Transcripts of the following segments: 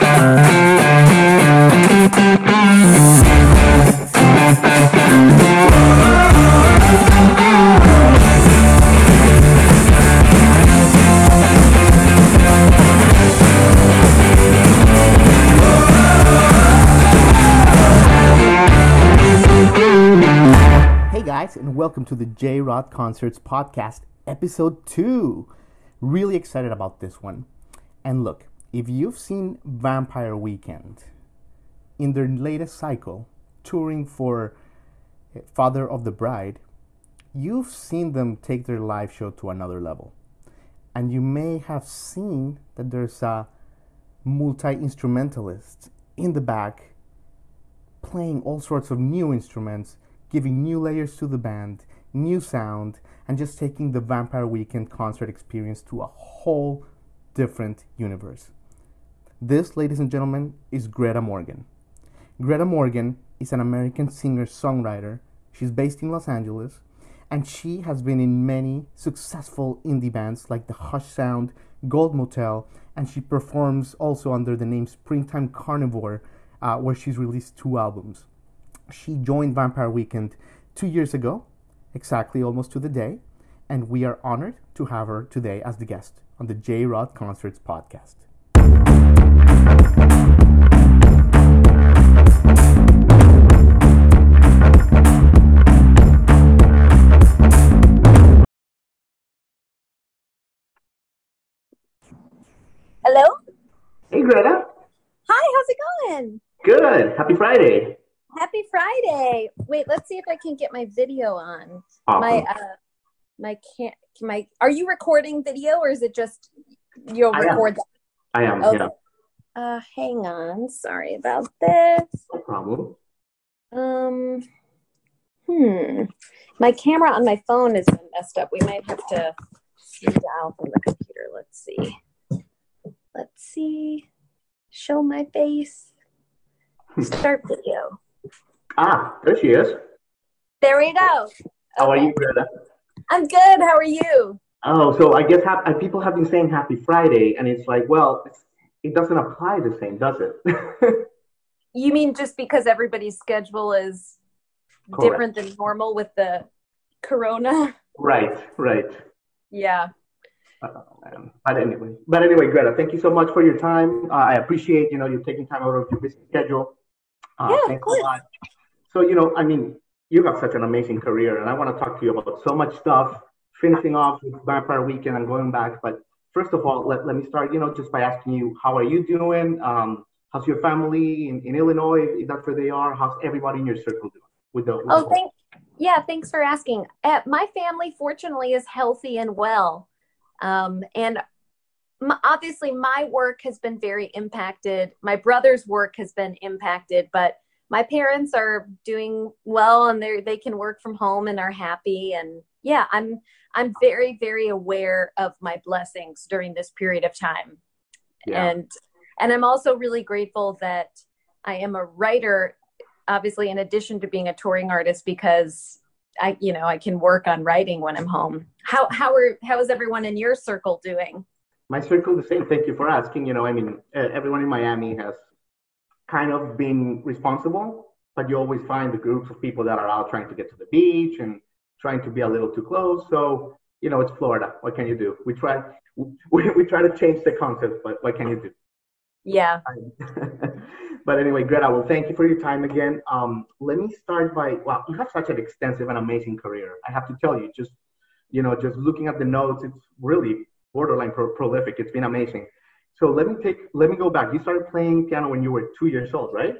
Hey welcome to the J Rod Concerts Podcast, episode 2. Really excited about this one. And look, if you've seen Vampire Weekend in their latest cycle, touring for Father of the Bride, you've seen them take their live show to another level. And you may have seen that there's a multi instrumentalist in the back playing all sorts of new instruments, giving new layers to the band, new sound, and just taking the Vampire Weekend concert experience to a whole different universe. This, ladies and gentlemen, is Greta Morgan. Greta Morgan is an American singer songwriter. She's based in Los Angeles, and she has been in many successful indie bands like the Hush Sound, Gold Motel, and she performs also under the name Springtime Carnivore uh, where she's released two albums. She joined Vampire Weekend two years ago, exactly almost to the day, and we are honored to have her today as the guest on the J Rod Concerts podcast. Hello? Hey, Greta. Hi, how's it going? Good. Happy Friday. Happy Friday. Wait, let's see if I can get my video on. Awesome. My uh my can my are you recording video or is it just you'll I am. record that? I am. Oh. Yeah. Uh hang on. Sorry about this. No problem. Um hmm. My camera on my phone is messed up. We might have to dial from the computer. Let's see. Let's see. Show my face. Start video. Ah, there she is. There we go. How are you, Greta? I'm good. How are you? Oh, so I guess hap- uh, people have been saying Happy Friday, and it's like, well, it's, it doesn't apply the same, does it? You mean just because everybody's schedule is Correct. different than normal with the corona? right. Right. Yeah. Um, but anyway, but anyway, Greta, thank you so much for your time. Uh, I appreciate you know you taking time out of your busy schedule. Uh, Yeah, of course. a lot. So you know, I mean, you have such an amazing career, and I want to talk to you about so much stuff. Finishing off with Vampire Weekend and going back, but first of all, let, let me start. You know, just by asking you, how are you doing? Um, how's your family in, in Illinois? If that's where they are, how's everybody in your circle doing? With the with Oh, the- thank. Yeah, thanks for asking. Uh, my family, fortunately, is healthy and well, um, and m obviously, my work has been very impacted. My brother's work has been impacted, but my parents are doing well, and they they can work from home and are happy. And yeah, I'm I'm very very aware of my blessings during this period of time. yeah. and and i'm also really grateful that i am a writer obviously in addition to being a touring artist because i you know i can work on writing when i'm home how how are how is everyone in your circle doing My circle, the same. Thank you for asking. You know, I mean, uh, everyone in Miami has kind of been responsible, but you always find the groups of people that are out trying to get to the beach and trying to be a little too close. So, you know, it's Florida. What can you do? We try, we, we try to change the concept, but what can you do? yeah but anyway, Greta, well, thank you for your time again. Um, let me start by, wow, you have such an extensive and amazing career. I have to tell you, just, you know, just looking at the notes, it's really borderline pro- prolific. It's been amazing. So let me take, let me go back. You started playing piano when you were two years old, right?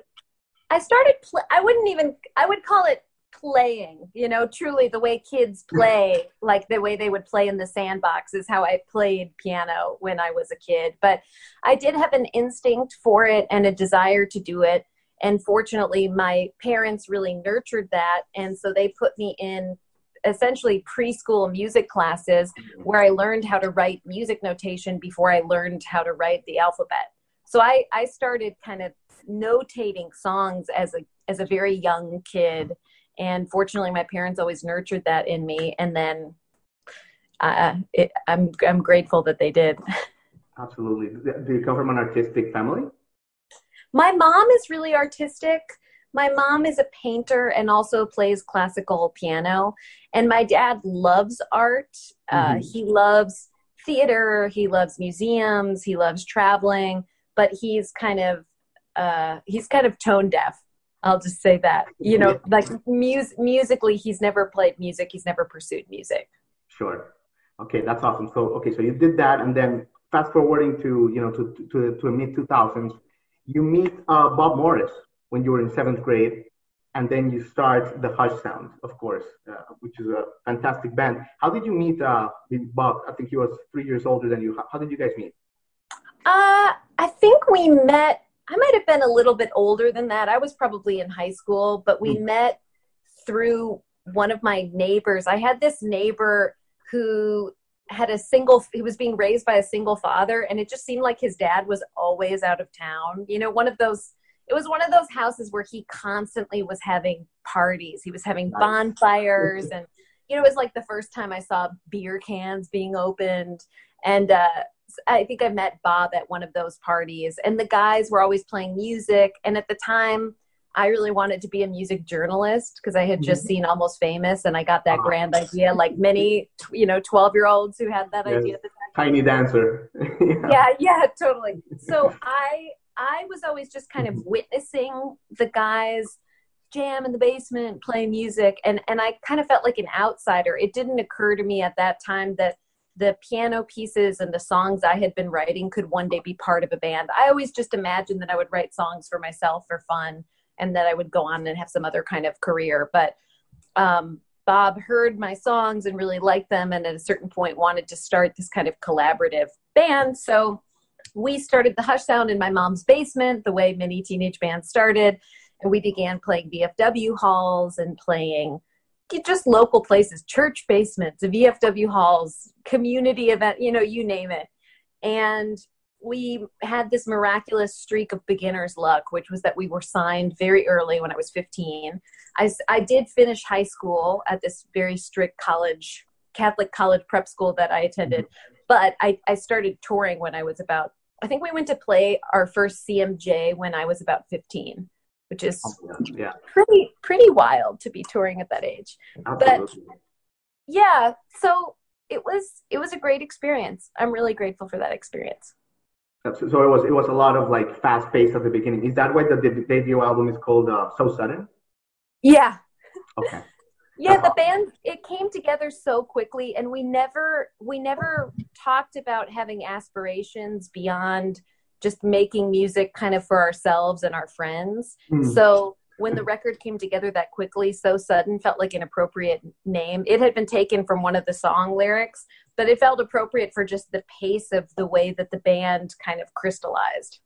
i started pl- i wouldn't even i would call it playing you know truly the way kids play like the way they would play in the sandbox is how i played piano when i was a kid but i did have an instinct for it and a desire to do it and fortunately my parents really nurtured that and so they put me in essentially preschool music classes where i learned how to write music notation before i learned how to write the alphabet so i i started kind of notating songs as a as a very young kid and fortunately my parents always nurtured that in me and then uh, it, I'm I'm grateful that they did. Absolutely. Do you come from an artistic family? My mom is really artistic. My mom is a painter and also plays classical piano. And my dad loves art. Uh, mm-hmm. he loves theater. He loves museums. He loves traveling. But he's kind of uh, he's kind of tone deaf. I'll just say that. You know, like mus- musically, he's never played music. He's never pursued music. Sure. Okay, that's awesome. So okay, so you did that, and then fast forwarding to you know to to to, to mid two thousands, you meet uh, Bob Morris when you were in seventh grade, and then you start the Hush Sound, of course, uh, which is a fantastic band. How did you meet uh, Bob? I think he was three years older than you. How, how did you guys meet? Uh, I think we met. I might have been a little bit older than that. I was probably in high school, but we mm. met through one of my neighbors. I had this neighbor who had a single he was being raised by a single father and it just seemed like his dad was always out of town you know one of those it was one of those houses where he constantly was having parties he was having bonfires and you know it was like the first time i saw beer cans being opened and uh, i think i met bob at one of those parties and the guys were always playing music and at the time I really wanted to be a music journalist because I had just mm-hmm. seen Almost Famous and I got that grand idea, like many, you know, 12 year olds who had that yes. idea at the time. Tiny dancer. yeah. yeah, yeah, totally. So I, I was always just kind of mm-hmm. witnessing the guys jam in the basement, play music, and and I kind of felt like an outsider. It didn't occur to me at that time that the piano pieces and the songs I had been writing could one day be part of a band. I always just imagined that I would write songs for myself for fun and that I would go on and have some other kind of career. But um, Bob heard my songs and really liked them, and at a certain point wanted to start this kind of collaborative band. So we started the Hush Sound in my mom's basement, the way many teenage bands started, and we began playing VFW halls and playing just local places, church basements, VFW halls, community event, you know, you name it. And we had this miraculous streak of beginner's luck, which was that we were signed very early when I was 15. I, I did finish high school at this very strict college, Catholic college prep school that I attended, mm-hmm. but I, I started touring when I was about, I think we went to play our first CMJ when I was about 15, which is oh, yeah. pretty, pretty wild to be touring at that age. Absolutely. But yeah, so it was, it was a great experience. I'm really grateful for that experience. So it was it was a lot of like fast pace at the beginning. Is that why the, the debut album is called uh, So Sudden? Yeah. Okay. Yeah, the band it came together so quickly, and we never we never talked about having aspirations beyond just making music kind of for ourselves and our friends. Mm. So when the record came together that quickly, so sudden, felt like an appropriate name. It had been taken from one of the song lyrics, but it felt appropriate for just the pace of the way that the band kind of crystallized.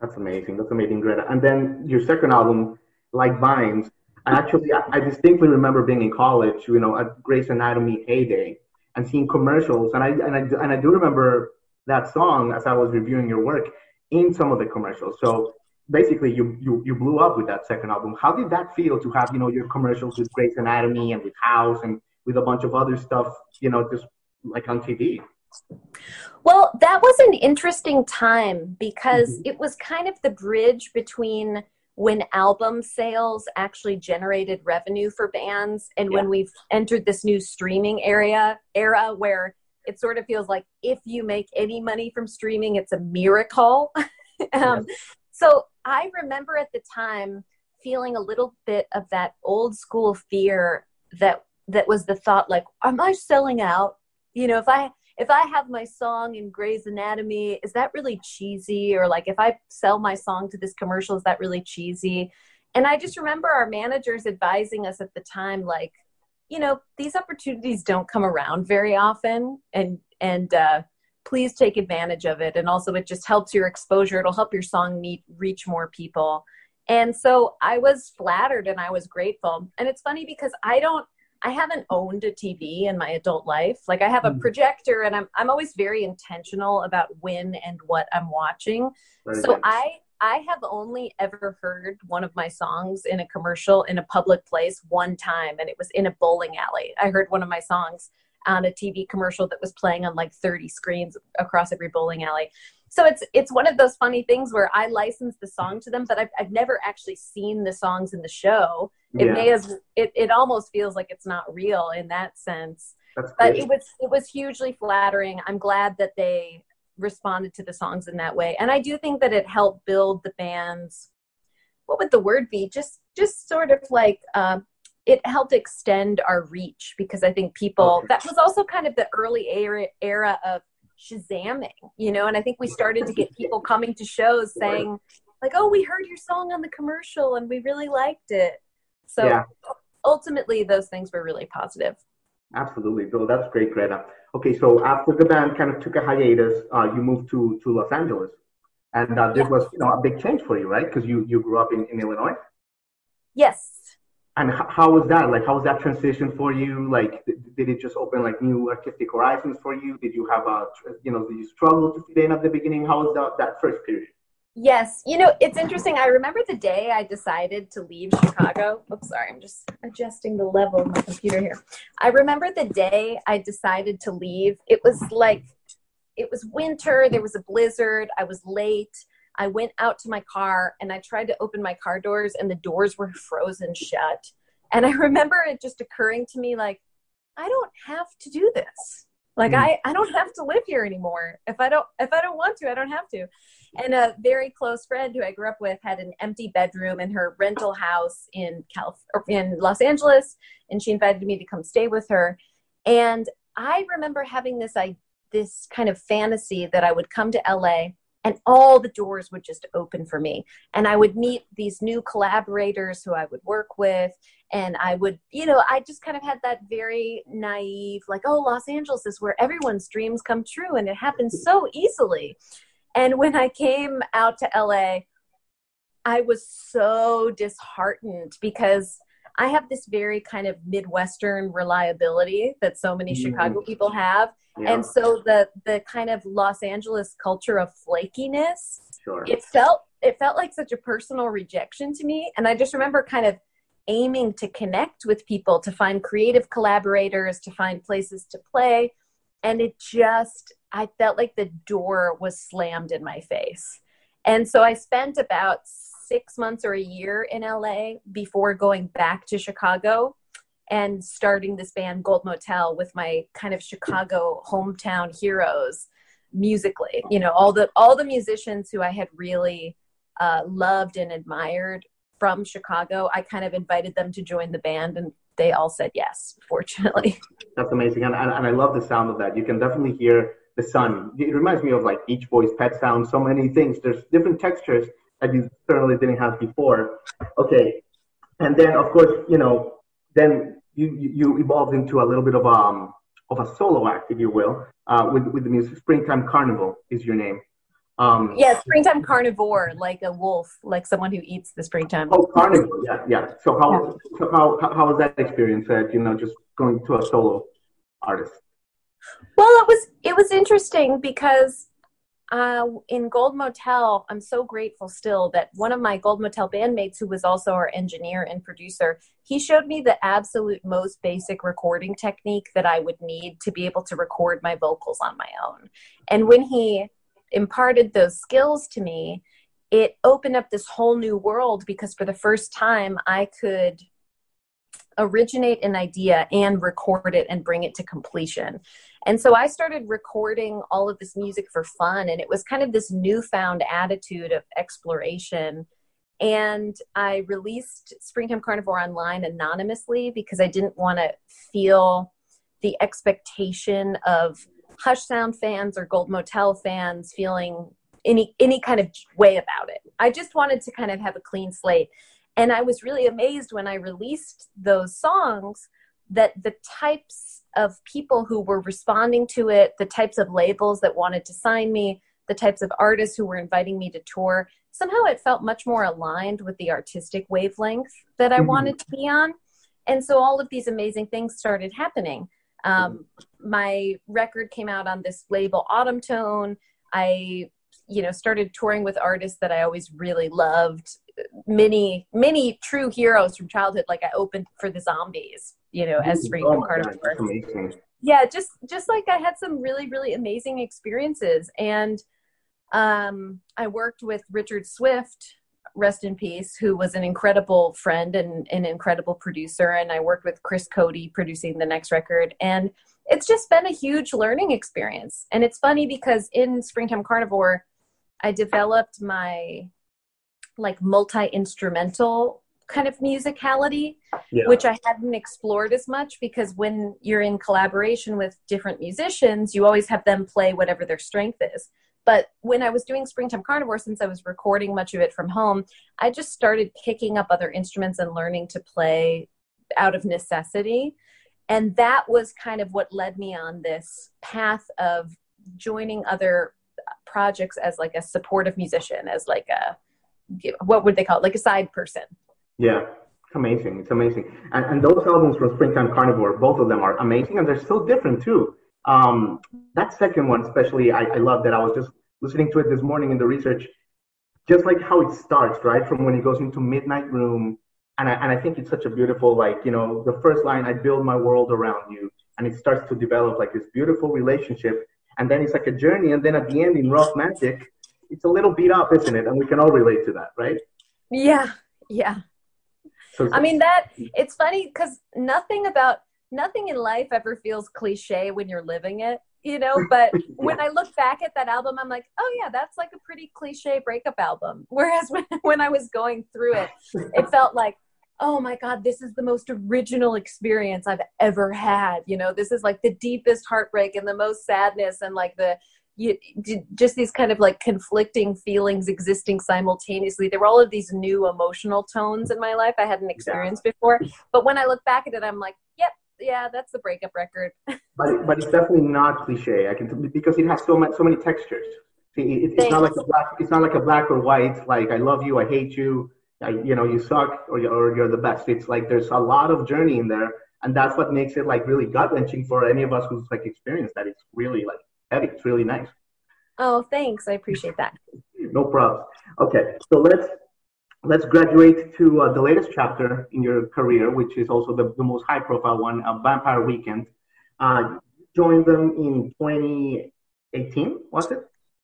That's amazing. That's amazing, Greta. And then your second album, Like Vines, actually, I distinctly remember being in college, you know, at Grey's Anatomy heyday and seeing commercials. And I, and I, and I do remember that song as I was reviewing your work in some of the commercials. So basically you, you you blew up with that second album. How did that feel to have you know your commercials with Grey's Anatomy and with House and with a bunch of other stuff you know just like on TV? Well, that was an interesting time because mm-hmm. it was kind of the bridge between when album sales actually generated revenue for bands and yeah. when we've entered this new streaming area era where it sort of feels like if you make any money from streaming it's a miracle um, so I remember at the time feeling a little bit of that old school fear that that was the thought like am I selling out? You know, if I if I have my song in Grey's Anatomy, is that really cheesy? Or like if I sell my song to this commercial, is that really cheesy? And I just remember our managers advising us at the time, like, you know, these opportunities don't come around very often, and and uh, please take advantage of it. And also, it just helps your exposure. It'll help your song meet, reach more people. And so I was flattered and I was grateful. And it's funny because I don't, I haven't owned a TV in my adult life. Like I have a hmm. projector and I'm, I'm always very intentional about when and what I'm watching. Very so nice. I, I have only ever heard one of my songs in a commercial in a public place one time, and it was in a bowling alley. I heard one of my songs on a TV commercial that was playing on like 30 screens across every bowling alley. So it's it's one of those funny things where I license the song to them, but I've, I've never actually seen the songs in the show. It Yeah. may have it, it almost feels like it's not real in that sense. That's But great. it was it was hugely flattering. I'm glad that they responded to the songs in that way. And I do think that it helped build the band's what would the word be? Just just sort of like um, it helped extend our reach because I think people Okay. that was also kind of the early era era of shazamming, you know, and I think we started to get people coming to shows saying like, "Oh, we heard your song on the commercial and we really liked it." So Yeah. ultimately those things were really positive. Absolutely, Bill. That's great, Greta. Okay, so after the band kind of took a hiatus, uh, you moved to, to Los Angeles, and uh, this Yeah. was you know a big change for you, right? Because you you grew up in, in Illinois. Yes. And h- how was that? Like, how was that transition for you? Like, th- did it just open like new artistic horizons for you? Did you have a, you know, did you struggle to fit in at the beginning? How was that that first period? Yes. You know, it's interesting. I remember the day I decided to leave Chicago. Oops, sorry. I'm just adjusting the level of my computer here. I remember the day I decided to leave. It was like, it was winter. There was a blizzard. I was late. I went out to my car and I tried to open my car doors and the doors were frozen shut. And I remember it just occurring to me like, I don't have to do this. Like Mm. I, I don't have to live here anymore. If I don't if I don't want to, I don't have to and a very close friend who I grew up with had an empty bedroom in her rental house in Calif- in Los Angeles, and she invited me to come stay with her. And I remember having this I this kind of fantasy that I would come to LA and all the doors would just open for me and I would meet these new collaborators who I would work with and I would you know I just kind of had that very naive like oh Los Angeles is where everyone's dreams come true and it happens so easily. And when I came out to LA, I was so disheartened because I have this very kind of Midwestern reliability that so many Mhm. Chicago people have. Yeah, And so the the kind of Los Angeles culture of flakiness, sure. it felt it felt like such a personal rejection to me. And I just remember kind of aiming to connect with people, to find creative collaborators, to find places to play. And it just I felt like the door was slammed in my face. And so I spent about six months or a year in LA before going back to Chicago and starting this band Gold Motel with my kind of Chicago hometown heroes musically. You know, all the all the musicians who I had really uh, loved and admired from Chicago, I kind of invited them to join the band and they all said yes, fortunately. That's amazing, and, and and I love the sound of that. You can definitely hear the sun. It reminds me of like Beach Boys, Pet Sound, so many things. There's different textures that you certainly didn't have before. Okay, and then of course you know then you you evolved into a little bit of um of a solo act, if you will, uh, with with the music. Springtime Carnival is your name. Um, yeah, springtime carnivore, like a wolf, like someone who eats the springtime. Oh, carnivore, yeah, yeah. So how so how how was that experience? Uh, you know, just going to a solo artist. Well, it was it was interesting because uh, in Gold Motel, I'm so grateful still that one of my Gold Motel bandmates, who was also our engineer and producer, he showed me the absolute most basic recording technique that I would need to be able to record my vocals on my own. And when he imparted those skills to me, it opened up this whole new world because for the first time I could originate an idea and record it and bring it to completion. And so I started recording all of this music for fun, and it was kind of this newfound attitude of exploration. And I released Springtime Carnivore online anonymously because I didn't want to feel the expectation of Hush Sound fans or Gold Motel fans feeling any any kind of way about it. I just wanted to kind of have a clean slate. And I was really amazed when I released those songs that the types of people who were responding to it, the types of labels that wanted to sign me, the types of artists who were inviting me to tour, somehow it felt much more aligned with the artistic wavelength that I Mhm. wanted to be on. And so all of these amazing things started happening. Um, my record came out on this label, Autumn Tone. I, you know, started touring with artists that I always really loved. Many, many true heroes from childhood. Like I opened for the Zombies, you know, as Spring Oh my Carnivore. yeah, just just like I had some really really amazing experiences, and um, I worked with Richard Swift, rest in peace, who was an incredible friend and an incredible producer, and I worked with Chris Cody producing the next record, and it's just been a huge learning experience. And it's funny because in Springtime Carnivore, I developed my like multi instrumental kind of musicality, yeah. which I hadn't explored as much because when you're in collaboration with different musicians, you always have them play whatever their strength is. But when I was doing Springtime Carnivore, since I was recording much of it from home, I just started picking up other instruments and learning to play out of necessity. And that was kind of what led me on this path of joining other projects as like a supportive musician, as like a what would they call it, like a side person. Yeah, it's amazing. It's amazing. And, and those albums from Springtime Carnivore, both of them are amazing, and they're so different too. Um, that second one, especially, I, I love that. I was just listening to it this morning in the research, just like how it starts, right? From when he goes into Midnight Room. And I, and I think it's such a beautiful, like, you know, the first line, I build my world around you. And it starts to develop like this beautiful relationship. And then it's like a journey. And then at the end, in Rough Magic, it's a little beat up, isn't it? And we can all relate to that, right? Yeah, yeah. So, I mean that it's funny because nothing about nothing in life ever feels cliche when you're living it, you know. But when I look back at that album, I'm like, oh yeah, that's like a pretty cliche breakup album. Whereas when when I was going through it, it felt like oh my god this is the most original experience i've ever had you know this is like the deepest heartbreak and the most sadness and like the you, just these kind of like conflicting feelings existing simultaneously. There were all of these new emotional tones in my life I hadn't experienced yeah. before. But when I look back at it, I'm like, yep, yeah, that's the breakup record. but, but it's definitely not cliche. I can because it has so much, so many textures. See, it, it's not like a black. It's not like a black or white. Like I love you, I hate you. I, you know, you suck or you're, or you're the best. It's like there's a lot of journey in there, and that's what makes it like really gut wrenching for any of us who's like experienced that. It's really like heavy. It's really nice. Oh, thanks. I appreciate that. no problem. Okay, so let's let's graduate to uh, the latest chapter in your career, which is also the, the most high profile one, uh, Vampire Weekend. Uh, joined them in 2018, was it?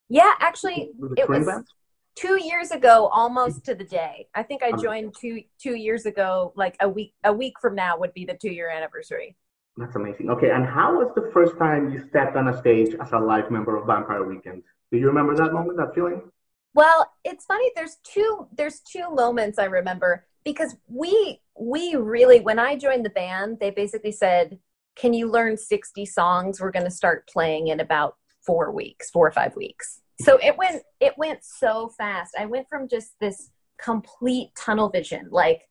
Yeah, actually, it was band? two years ago, almost to the day. I think I joined two two years ago. Like a week a week from now would be the two year anniversary. That's amazing. Okay, and how was the first time you stepped on a stage as a live member of Vampire Weekend? Do you remember that moment, that feeling? Well, it's funny. There's two. There's two moments I remember because we we really when I joined the band, they basically said, "Can you learn 60 songs? We're going to start playing in about four weeks, four or five weeks." So it went it went so fast. I went from just this complete tunnel vision, like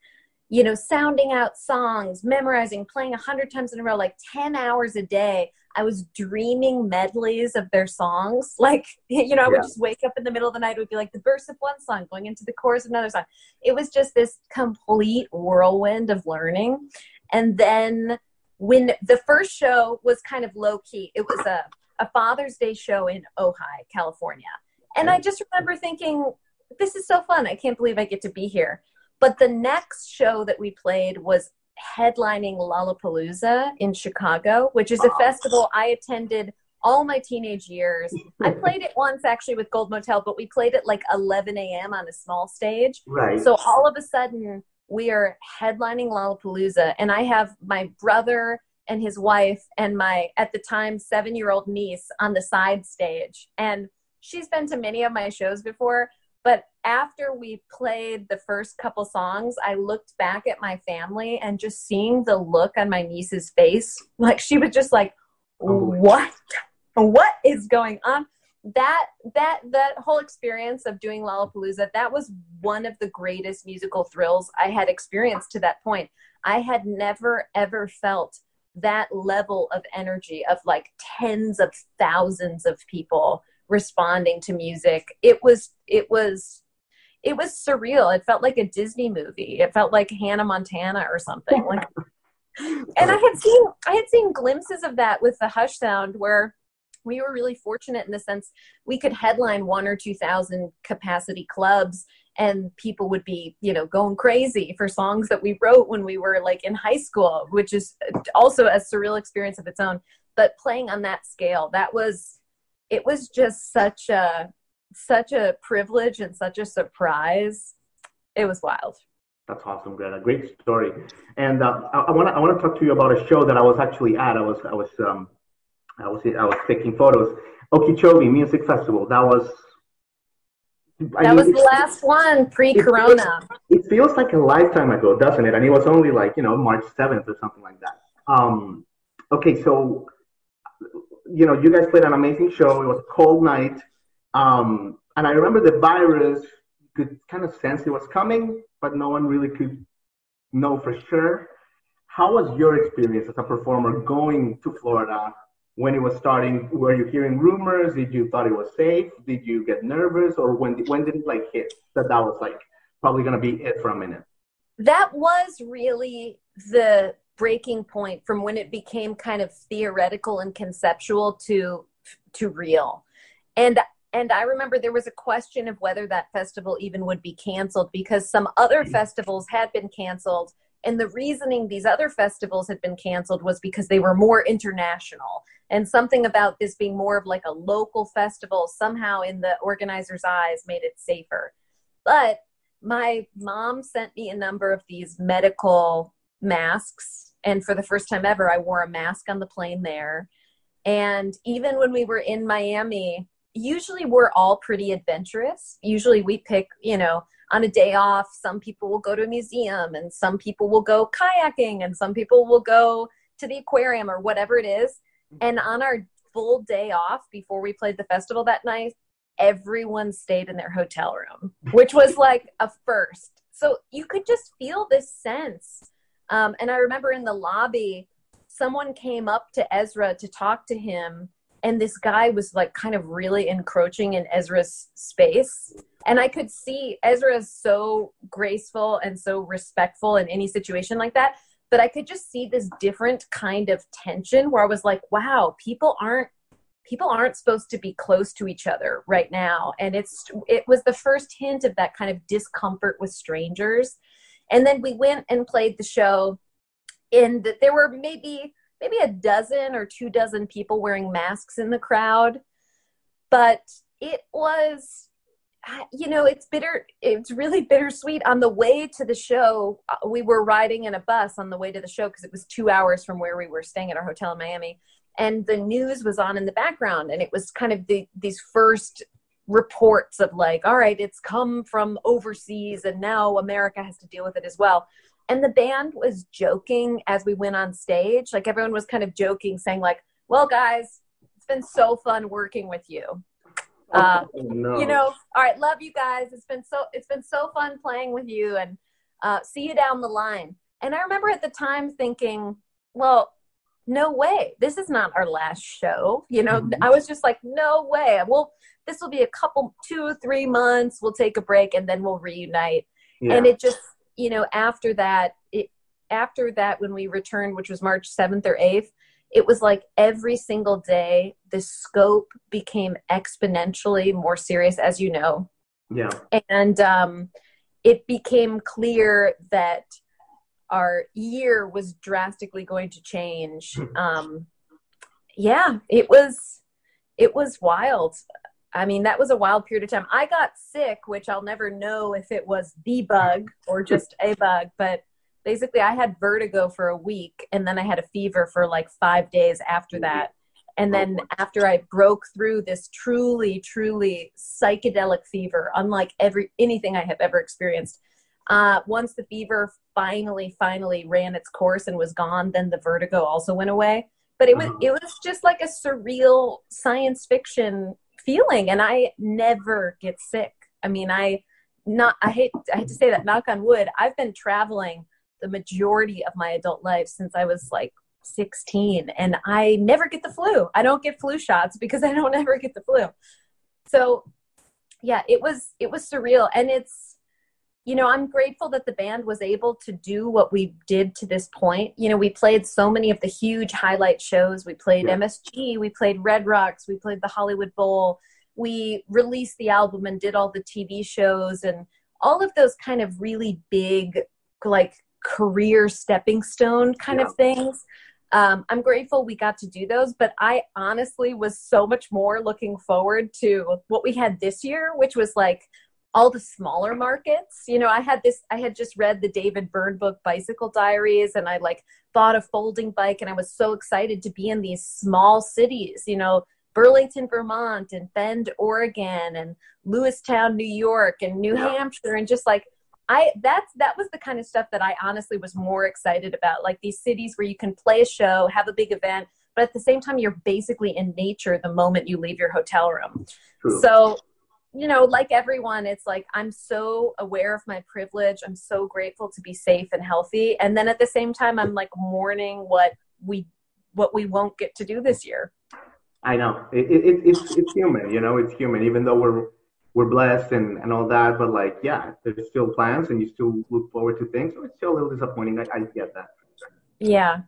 you know, sounding out songs, memorizing, playing a hundred times in a row, like 10 hours a day. I was dreaming medleys of their songs. Like, you know, I would yeah. just wake up in the middle of the night, it would be like the verse of one song going into the chorus of another song. It was just this complete whirlwind of learning. And then when the first show was kind of low key, it was a, a Father's Day show in Ojai, California. And I mm. just remember thinking, this is so fun. I can't believe I get to be here. But the next show that we played was headlining Lollapalooza in Chicago, which is a festival I attended all my teenage years. I played it once actually with Gold Motel, but we played it like 11 a.m. on a small stage. Right. So all of a sudden, we are headlining Lollapalooza, and I have my brother and his wife and my, at the time, seven year old niece on the side stage. And she's been to many of my shows before. But after we played the first couple songs, I looked back at my family and just seeing the look on my niece's face, like she was just like, "What? What is going on?" That that that whole experience of doing Lollapalooza, that was one of the greatest musical thrills I had experienced to that point. I had never ever felt that level of energy of like tens of thousands of people responding to music it was it was it was surreal. It felt like a disney movie. It felt like hannah montana or something. Like and i had seen i had seen glimpses of that with the hush sound where we were really fortunate in the sense we could headline one or two thousand capacity clubs and people would be you know going crazy for songs that we wrote when we were like in high school which is also a surreal experience of its own. But playing on that scale, that was it was just such a such a privilege and such a surprise. It was wild. That's awesome, Greta. Great story. And uh, I want to I want to talk to you about a show that I was actually at. I was I was um, I was I was taking photos. Okeechobee Music Festival. That was. I that mean, was the last one pre-corona. It, it, feels like a lifetime ago, doesn't it? And it was only like you know March seventh or something like that. Um, okay, so you know you guys played an amazing show. It was a cold night, um, and I remember the virus could kind of sense it was coming, but no one really could know for sure. How was your experience as a performer going to Florida when it was starting? Were you hearing rumors? Did you thought it was safe? Did you get nervous, or when when did it like hit that that was like probably gonna be it for a minute? That was really the breaking point from when it became kind of theoretical and conceptual to to real. And and I remember there was a question of whether that festival even would be canceled because some other mm-hmm. festivals had been canceled. And the reasoning these other festivals had been canceled was because they were more international. And something about this being more of like a local festival somehow in the organizer's eyes made it safer. But my mom sent me a number of these medical masks. And for the first time ever, I wore a mask on the plane there. And even when we were in Miami, usually we're all pretty adventurous. Usually we pick, you know, on a day off, some people will go to a museum and some people will go kayaking and some people will go to the aquarium or whatever it is. And on our full day off before we played the festival that night, everyone stayed in their hotel room, which was like a first. So you could just feel this sense. Um, and I remember in the lobby, someone came up to Ezra to talk to him and this guy was like kind of really encroaching in Ezra's space. And I could see Ezra is so graceful and so respectful in any situation like that. But I could just see this different kind of tension where I was like, wow, people aren't people aren't supposed to be close to each other right now. And it's it was the first hint of that kind of discomfort with strangers. And then we went and played the show and there were maybe maybe a dozen or two dozen people wearing masks in the crowd. But it was, you know, it's bitter. It's really bittersweet. On the way to the show, uh, we were riding in a bus on the way to the show because it was two hours from where we were staying at our hotel in Miami. And the news was on in the background. And it was kind of the, these first reports of like, all right, it's come from overseas and now America has to deal with it as well and the band was joking as we went on stage. Like everyone was kind of joking saying like well guys it's been so fun working with you. Oh, uh, oh, no. you know all right love you guys. It's been so it's been so fun playing with you and uh, see you down the line. And i remember at the time thinking well no way. This is not our last show. You know mm-hmm. i was just like no way. Well this will be a couple two three months. We'll take a break and then we'll reunite. Yeah. and it just you know, after that, it, after that, when we returned, which was March 7th or 8th, it was like every single day, the scope became exponentially more serious, as you know. Yeah. And um, it became clear that our year was drastically going to change. Hmm. Um, yeah, it was it was wild. I mean, that was a wild period of time. I got sick, which I'll never know if it was the bug or just a bug, but basically I had vertigo for a week and then I had a fever for like 5 days after that. And then after I broke through this truly truly psychedelic fever, unlike every anything I have ever experienced, uh, once the fever finally finally ran its course and was gone, then the vertigo also went away. But it was uh-huh. it was just like a surreal science fiction feeling and I never get sick. I mean, I not I hate I hate to say that knock on wood. I've been traveling the majority of my adult life since I was like 16 and I never get the flu. I don't get flu shots because I don't ever get the flu. So yeah, it was it was surreal and it's you know, I'm grateful that the band was able to do what we did to this point. You know, we played so many of the huge highlight shows. We played yeah. MSG, we played Red Rocks, we played the Hollywood Bowl. We released the album and did all the TV shows and all of those kind of really big, like career stepping stone kind yeah. of things. um, I'm grateful we got to do those, but I honestly was so much more looking forward to what we had this year, which was like all the smaller markets. You know, I had this, I had just read the David Byrne book, Bicycle Diaries, and I like bought a folding bike, and I was so excited to be in these small cities, you know, Burlington, Vermont, and Bend, Oregon, and Lewiston, New York, and New yeah. Hampshire, and just like I that's that was the kind of stuff that I honestly was more excited about, like these cities where you can play a show, have a big event, but at the same time you're basically in nature the moment you leave your hotel room. True. So, you know, like everyone, it's like I'm so aware of my privilege. I'm so grateful to be safe and healthy, and then at the same time, I'm like mourning what we what we won't get to do this year. I know it, it, it's it's human, you know, it's human. Even though we're we're blessed and, and all that, but like, yeah, there's still plans and you still look forward to things. So it's still a little disappointing. I, I get that. Yeah.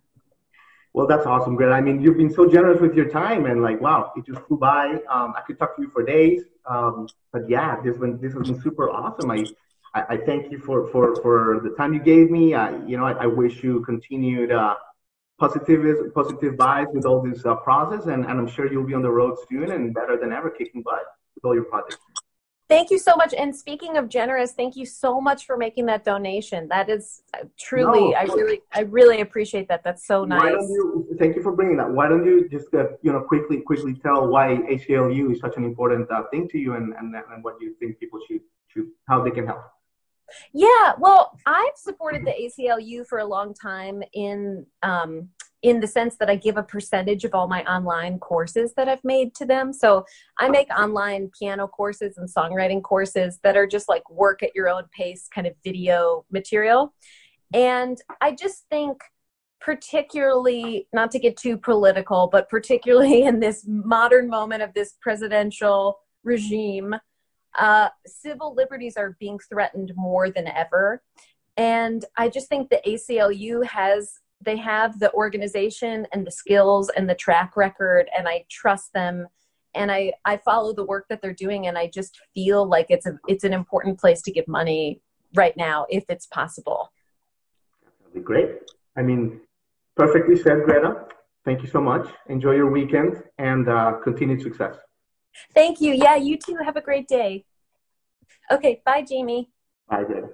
Well, that's awesome, Greg. I mean, you've been so generous with your time and like, wow, it just flew by. Um, I could talk to you for days. Um, but yeah, this been, this has been super awesome. I, I, I, thank you for, for, for the time you gave me. I, you know, I, I wish you continued, uh, positive, positive vibes with all this uh, process and, and I'm sure you'll be on the road soon and better than ever kicking butt with all your projects. Thank you so much. And speaking of generous, thank you so much for making that donation. That is uh, truly, no. I really, I really appreciate that. That's so nice. Why don't you, thank you for bringing that. Why don't you just, uh, you know, quickly, quickly tell why ACLU is such an important uh, thing to you and, and, and what you think people should, should, how they can help? Yeah, well, I've supported the ACLU for a long time in um, in the sense that I give a percentage of all my online courses that I've made to them. So I make online piano courses and songwriting courses that are just like work at your own pace kind of video material. And I just think, particularly, not to get too political, but particularly in this modern moment of this presidential regime, uh, civil liberties are being threatened more than ever. And I just think the ACLU has they have the organization and the skills and the track record and i trust them and i i follow the work that they're doing and i just feel like it's a it's an important place to give money right now if it's possible. That'd be great. I mean perfectly said greta. Thank you so much. Enjoy your weekend and uh, continued success. Thank you. Yeah you too. Have a great day. Okay bye jamie. Bye greta